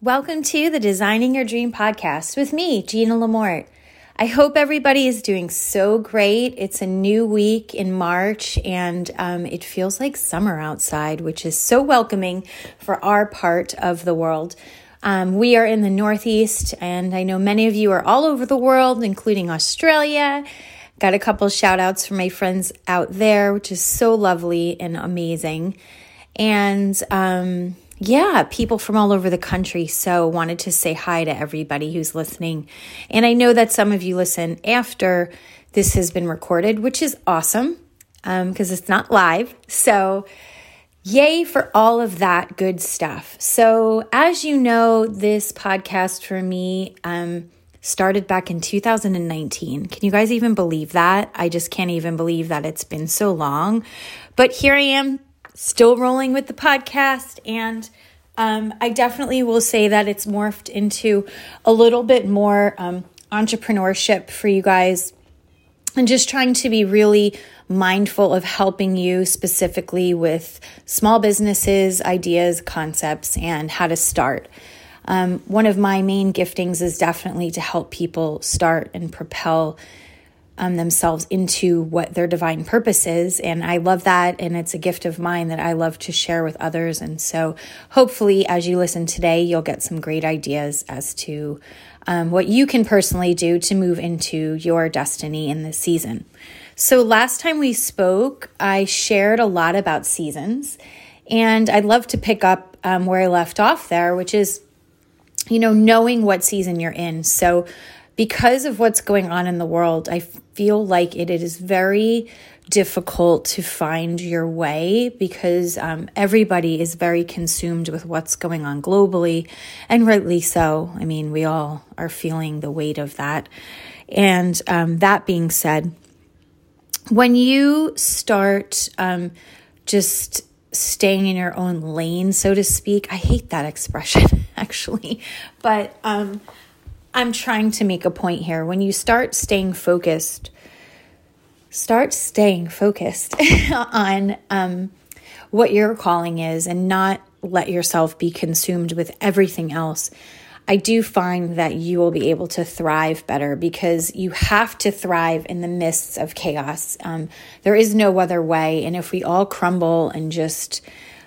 Welcome to the Designing Your Dream podcast with me, Gina Lamort. I hope everybody is doing so great. It's a new week in March and um, it feels like summer outside, which is so welcoming for our part of the world. Um, we are in the Northeast, and I know many of you are all over the world, including Australia. Got a couple shout outs from my friends out there, which is so lovely and amazing. And um, yeah, people from all over the country. So wanted to say hi to everybody who's listening. And I know that some of you listen after this has been recorded, which is awesome because um, it's not live. So yay for all of that good stuff. So as you know, this podcast for me um, started back in 2019. Can you guys even believe that? I just can't even believe that it's been so long. But here I am still rolling with the podcast. And um, I definitely will say that it's morphed into a little bit more um, entrepreneurship for you guys and just trying to be really mindful of helping you specifically with small businesses, ideas, concepts, and how to start. Um, one of my main giftings is definitely to help people start and propel um, themselves into what their divine purpose is. And I love that. And it's a gift of mine that I love to share with others. And so hopefully, as you listen today, you'll get some great ideas as to um, what you can personally do to move into your destiny in this season. So, last time we spoke, I shared a lot about seasons. And I'd love to pick up um, where I left off there, which is, you know, knowing what season you're in. So, because of what's going on in the world, I feel like it is very difficult to find your way because um, everybody is very consumed with what's going on globally, and rightly so. I mean, we all are feeling the weight of that. And um, that being said, when you start um, just staying in your own lane, so to speak, I hate that expression actually, but um, I'm trying to make a point here. When you start staying focused, start staying focused on um, what your calling is and not let yourself be consumed with everything else. I do find that you will be able to thrive better because you have to thrive in the midst of chaos. Um, there is no other way. And if we all crumble and just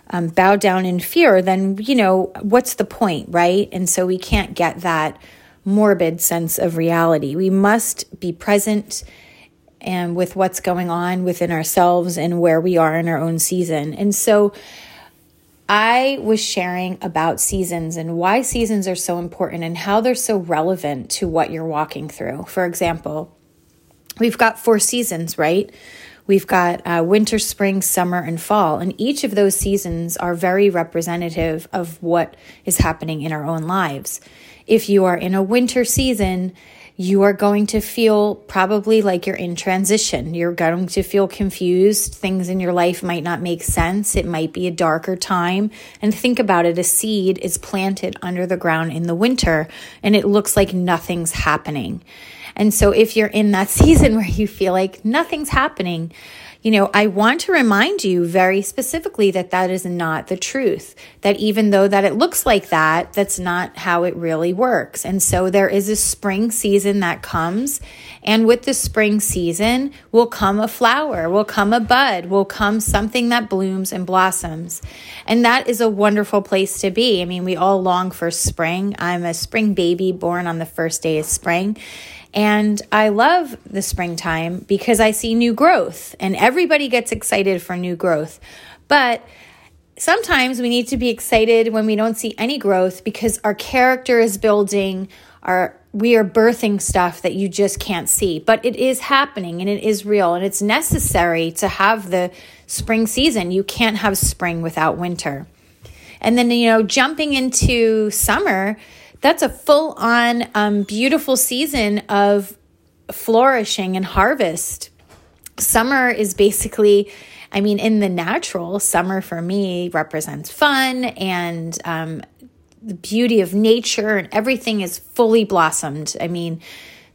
um, bow down in fear, then, you know, what's the point, right? And so we can't get that morbid sense of reality. We must be present and with what's going on within ourselves and where we are in our own season. And so I was sharing about seasons and why seasons are so important and how they're so relevant to what you're walking through. For example, we've got four seasons, right? We've got uh, winter, spring, summer, and fall. And each of those seasons are very representative of what is happening in our own lives. If you are in a winter season, you are going to feel probably like you're in transition. You're going to feel confused. Things in your life might not make sense. It might be a darker time. And think about it a seed is planted under the ground in the winter and it looks like nothing's happening. And so if you're in that season where you feel like nothing's happening, you know, I want to remind you very specifically that that is not the truth. That even though that it looks like that, that's not how it really works. And so there is a spring season that comes. And with the spring season will come a flower, will come a bud, will come something that blooms and blossoms. And that is a wonderful place to be. I mean, we all long for spring. I'm a spring baby born on the first day of spring. And I love the springtime because I see new growth and everybody gets excited for new growth. But sometimes we need to be excited when we don't see any growth because our character is building, our we are birthing stuff that you just can't see, but it is happening and it is real and it's necessary to have the spring season. You can't have spring without winter. And then, you know, jumping into summer, that's a full on um, beautiful season of flourishing and harvest. Summer is basically, I mean, in the natural, summer for me represents fun and um, the beauty of nature, and everything is fully blossomed. I mean,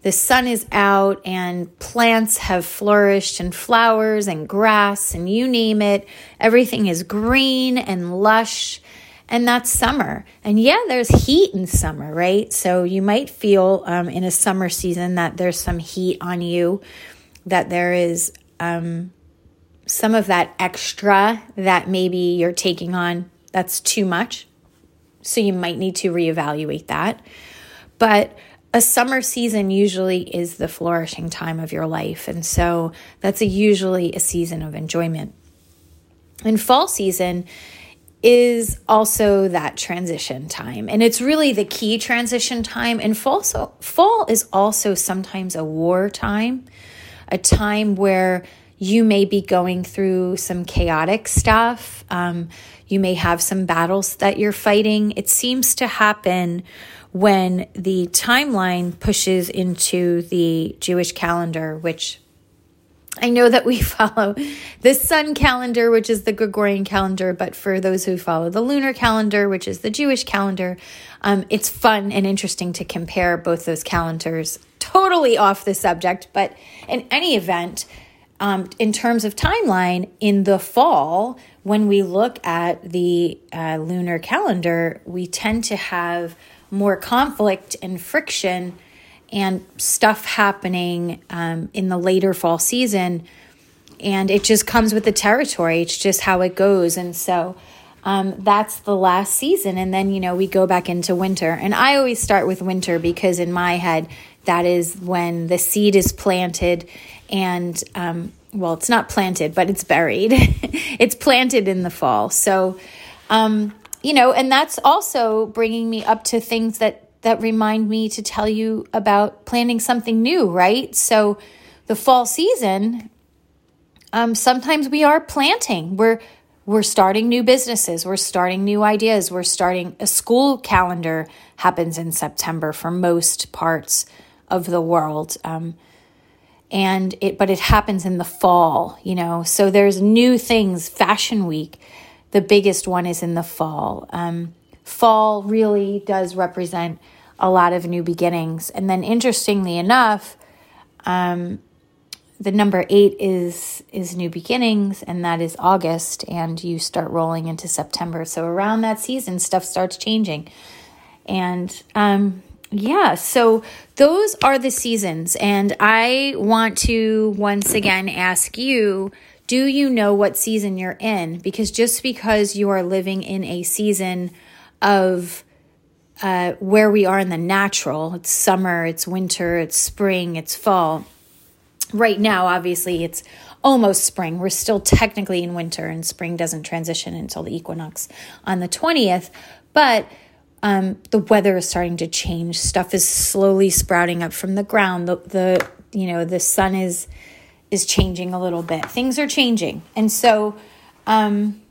the sun is out and plants have flourished and flowers and grass and you name it. Everything is green and lush and that's summer. And yeah, there's heat in summer, right? So you might feel um, in a summer season that there's some heat on you, that there is um, some of that extra that maybe you're taking on that's too much. So you might need to reevaluate that. But a summer season usually is the flourishing time of your life. And so that's a, usually a season of enjoyment. And fall season is also that transition time. And it's really the key transition time. And fall, so, fall is also sometimes a war time, a time where you may be going through some chaotic stuff. Um, you may have some battles that you're fighting. It seems to happen when the timeline pushes into the Jewish calendar, which I know that we follow the sun calendar, which is the Gregorian calendar, but for those who follow the lunar calendar, which is the Jewish calendar, um, it's fun and interesting to compare both those calendars. Totally off the subject, but in any event, um, in terms of timeline, in the fall, when we look at the uh, lunar calendar, we tend to have more conflict and friction and stuff happening um, in the later fall season. And it just comes with the territory. It's just how it goes. And so um, that's the last season. And then, you know, we go back into winter. And I always start with winter because in my head, that is when the seed is planted and, um, well, it's not planted, but it's buried. it's planted in the fall. So, um, you know, and that's also bringing me up to things that that remind me to tell you about planning something new, right? So the fall season, um, sometimes we are planting. We're we're starting new businesses. We're starting new ideas. We're starting a school calendar happens in September for most parts of the world. Um, and it, but it happens in the fall, you know. So there's new things. Fashion Week, the biggest one is in the fall. Um, fall really does represent a lot of new beginnings. And then, interestingly enough, um, the number eight is is new beginnings, and that is August, and you start rolling into September. So around that season, stuff starts changing, and um, yeah. So those are the seasons, and I want to once again ask you. Do you know what season you're in? Because just because you are living in a season of uh, where we are in the natural. It's summer, it's winter, it's spring, it's fall. Right now, obviously, it's almost spring. We're still technically in winter, and spring doesn't transition until the equinox on the 20th. But um, the weather is starting to change. Stuff is slowly sprouting up from the ground. The, the you know the sun is is changing a little bit. Things are changing, and so um,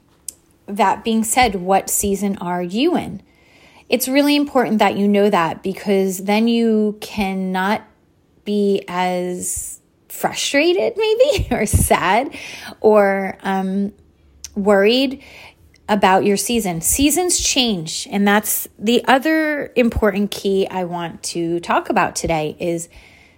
that being said, what season are you in? It's really important that you know that because then you cannot be as frustrated, maybe, or sad, or um, worried about your season. Seasons change, and that's the other important key I want to talk about today is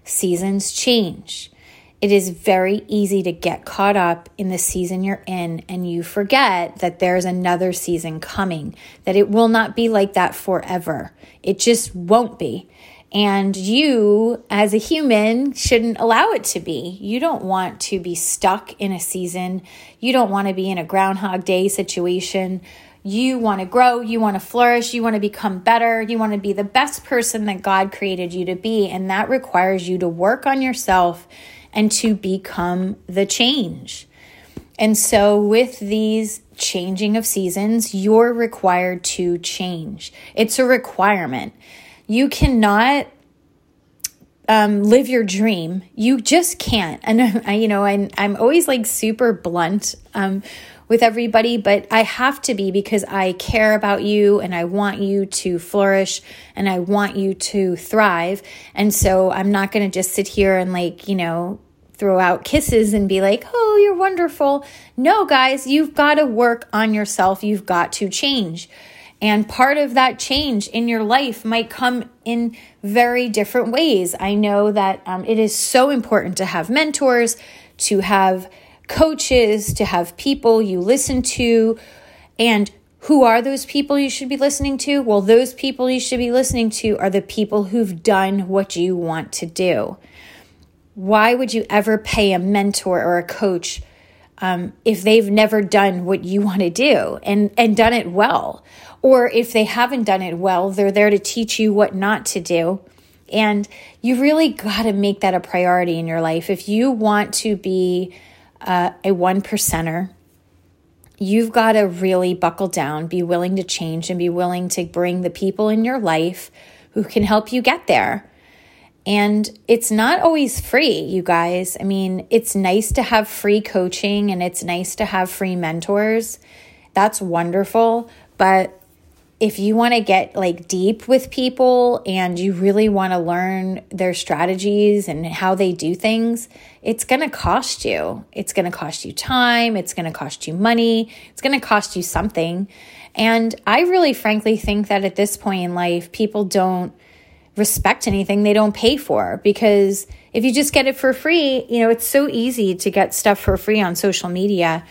seasons change it is very easy to get caught up in the season you're in and you forget that there's another season coming, that it will not be like that forever. It just won't be. And you, as a human, shouldn't allow it to be. You don't want to be stuck in a season. You don't want to be in a Groundhog Day situation. You want to grow, you want to flourish, you want to become better, you want to be the best person that God created you to be. And that requires you to work on yourself and to become the change. And so, with these changing of seasons, you're required to change. It's a requirement. You cannot um, live your dream. You just can't. And I, you know, I'm, I'm always like super blunt um, with everybody, but I have to be because I care about you and I want you to flourish and I want you to thrive. And so I'm not going to just sit here and like, you know, throw out kisses and be like, oh, you're wonderful. No, guys, you've got to work on yourself. You've got to change. And part of that change in your life might come in very different ways. I know that um, it is so important to have mentors, to have coaches, to have people you listen to. And who are those people you should be listening to? Well, those people you should be listening to are the people who've done what you want to do. Why would you ever pay a mentor or a coach um, if they've never done what you want to do and, and done it well? Or if they haven't done it well, they're there to teach you what not to do. And you really got to make that a priority in your life. If you want to be uh, a one percenter, you've got to really buckle down, be willing to change, and be willing to bring the people in your life who can help you get there. And it's not always free, you guys. I mean, it's nice to have free coaching and it's nice to have free mentors. That's wonderful. But if you want to get like deep with people and you really want to learn their strategies and how they do things, it's going to cost you. It's going to cost you time, it's going to cost you money, it's going to cost you something. And I really frankly think that at this point in life, people don't respect anything they don't pay for because if you just get it for free, you know, it's so easy to get stuff for free on social media.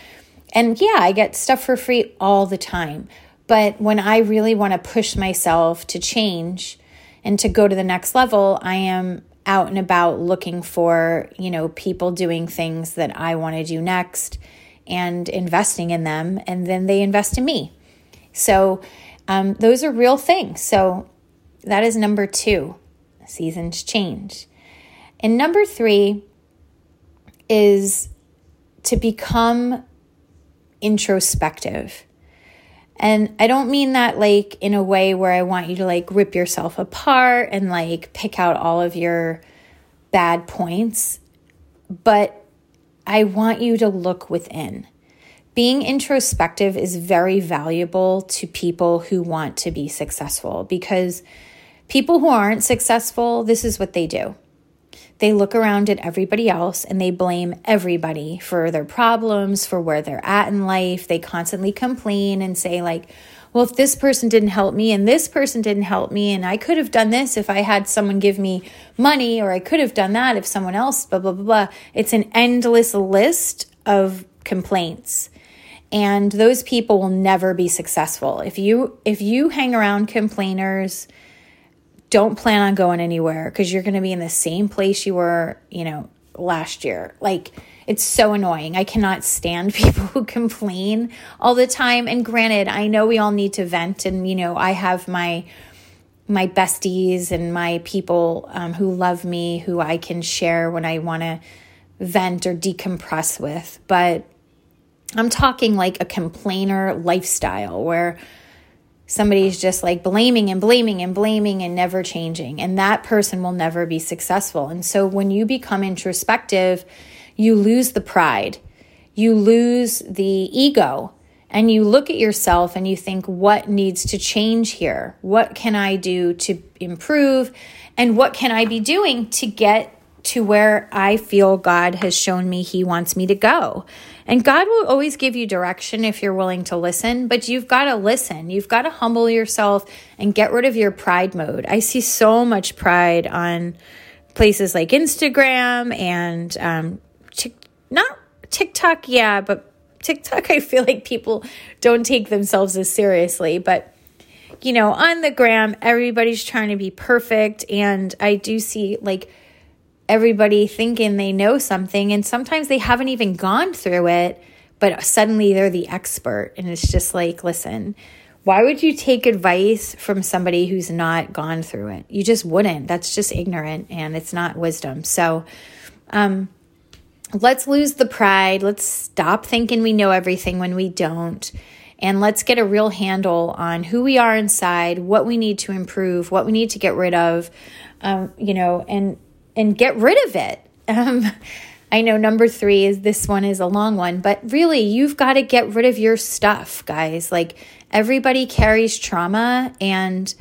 And yeah, I get stuff for free all the time. But when I really want to push myself to change and to go to the next level, I am out and about looking for, you know, people doing things that I want to do next and investing in them. And then they invest in me. So um, those are real things. So that is number two seasons change. And number three is to become introspective. And I don't mean that like in a way where I want you to like rip yourself apart and like pick out all of your bad points, but I want you to look within. Being introspective is very valuable to people who want to be successful because people who aren't successful, this is what they do they look around at everybody else and they blame everybody for their problems, for where they're at in life. They constantly complain and say, like, well, if this person didn't help me and this person didn't help me, and I could have done this if I had someone give me money, or I could have done that if someone else, blah, blah, blah, blah. It's an endless list of complaints and those people will never be successful if you if you hang around complainers don't plan on going anywhere because you're going to be in the same place you were, you know, last year. Like, it's so annoying. I cannot stand people who complain all the time. And granted, I know we all need to vent, and, you know, I have my my besties and my people um, who love me who I can share when I want to vent or decompress with. But I'm talking like a complainer lifestyle where somebody's just like blaming and blaming and blaming and never changing. And that person will never be successful. And so when you become introspective, you lose the pride, you lose the ego, and you look at yourself and you think, what needs to change here? What can I do to improve? And what can I be doing to get to where I feel God has shown me He wants me to go? And God will always give you direction if you're willing to listen, but you've got to listen. You've got to humble yourself and get rid of your pride mode. I see so much pride on places like Instagram and um, not TikTok, yeah, but TikTok, I feel like people don't take themselves as seriously. But, you know, on the gram, everybody's trying to be perfect. And I do see like, everybody thinking they know something and sometimes they haven't even gone through it but suddenly they're the expert and it's just like listen why would you take advice from somebody who's not gone through it? You just wouldn't. That's just ignorant and it's not wisdom. So um let's lose the pride. Let's stop thinking we know everything when we don't and let's get a real handle on who we are inside what we need to improve what we need to get rid of um, you know and and get rid of it. Um, I know number three is this one is a long one, but really, you've got to get rid of your stuff, guys. Like everybody carries trauma, and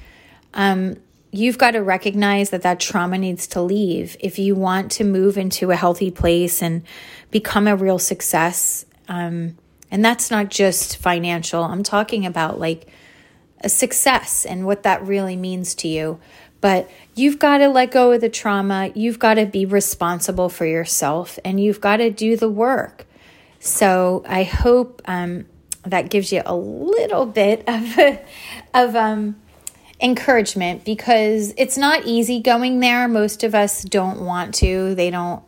um, you've got to recognize that that trauma needs to leave if you want to move into a healthy place and become a real success. Um, and that's not just financial, I'm talking about like a success and what that really means to you. But you've got to let go of the trauma. You've got to be responsible for yourself and you've got to do the work. So I hope um, that gives you a little bit of of um, encouragement because it's not easy going there. Most of us don't want to. They don't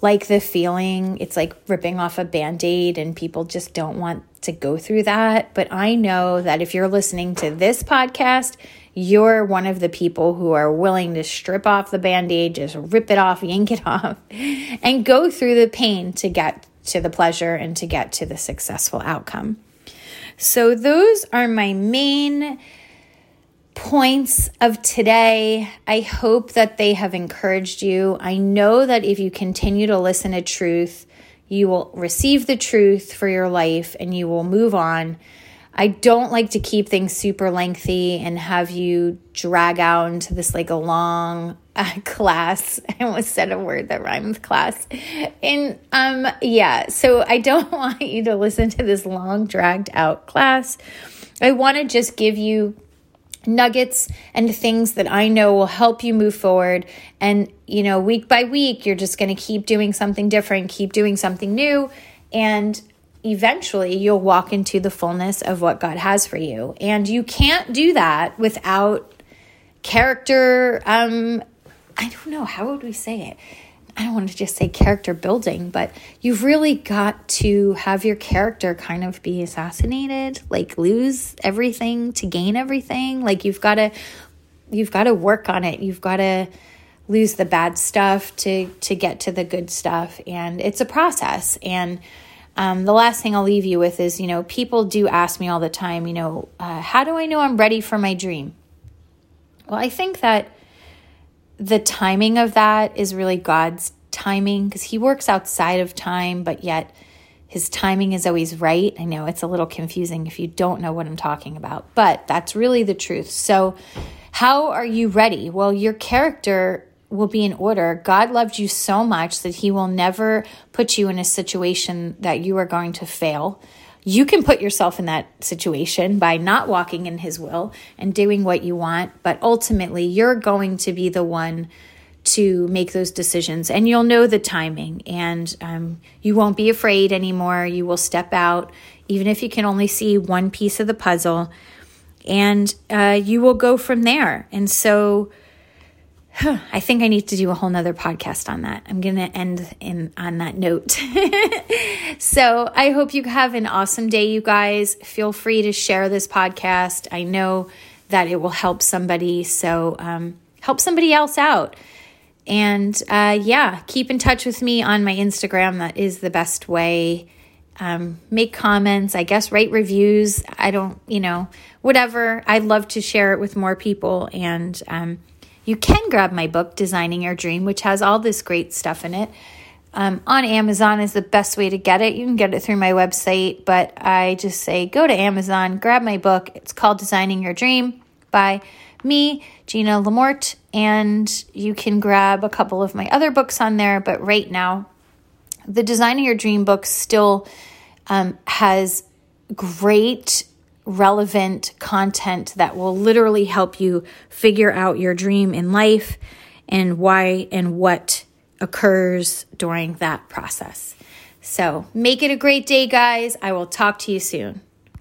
like the feeling. It's like ripping off a band aid, and people just don't want to go through that. But I know that if you're listening to this podcast, you're one of the people who are willing to strip off the band aid, just rip it off, yank it off, and go through the pain to get to the pleasure and to get to the successful outcome. So, those are my main points of today. I hope that they have encouraged you. I know that if you continue to listen to truth, you will receive the truth for your life and you will move on. I don't like to keep things super lengthy and have you drag out into this like a long uh, class. I almost said a word that rhymes with class. And um yeah, so I don't want you to listen to this long dragged out class. I want to just give you nuggets and things that I know will help you move forward. And, you know, week by week, you're just going to keep doing something different, keep doing something new. And eventually you'll walk into the fullness of what God has for you. And you can't do that without character. Um, I don't know, how would we say it? I don't want to just say character building, but you've really got to have your character kind of be assassinated, like lose everything to gain everything. Like you've got to you've got to work on it. You've got to lose the bad stuff to to get to the good stuff and it's a process and um, the last thing I'll leave you with is, you know, people do ask me all the time, you know, uh, how do I know I'm ready for my dream? Well, I think that the timing of that is really God's timing because He works outside of time, but yet His timing is always right. I know it's a little confusing if you don't know what I'm talking about, but that's really the truth. So, how are you ready? Well, your character will be in order. God loved you so much that He will never put you in a situation that you are going to fail. You can put yourself in that situation by not walking in His will and doing what you want, but ultimately, you're going to be the one to make those decisions and you'll know the timing and um, you won't be afraid anymore. You will step out, even if you can only see one piece of the puzzle, and uh, you will go from there. And so, I think I need to do a whole nother podcast on that. I'm going to end in on that note. so I hope you have an awesome day, you guys. Feel free to share this podcast. I know that it will help somebody. So um, help somebody else out. And uh, yeah, keep in touch with me on my Instagram. That is the best way. Um, make comments, I guess, write reviews. I don't, you know, whatever. I'd love to share it with more people. And, um, you can grab my book, Designing Your Dream, which has all this great stuff in it. Um, on Amazon is the best way to get it. You can get it through my website, but I just say go to Amazon, grab my book. It's called Designing Your Dream by me, Gina Lamort, and you can grab a couple of my other books on there. But right now, the Designing Your Dream book still um, has great relevant content that will literally help you figure out your dream in life and why and what occurs during that process. So, make it a great day, guys. I will talk to you soon.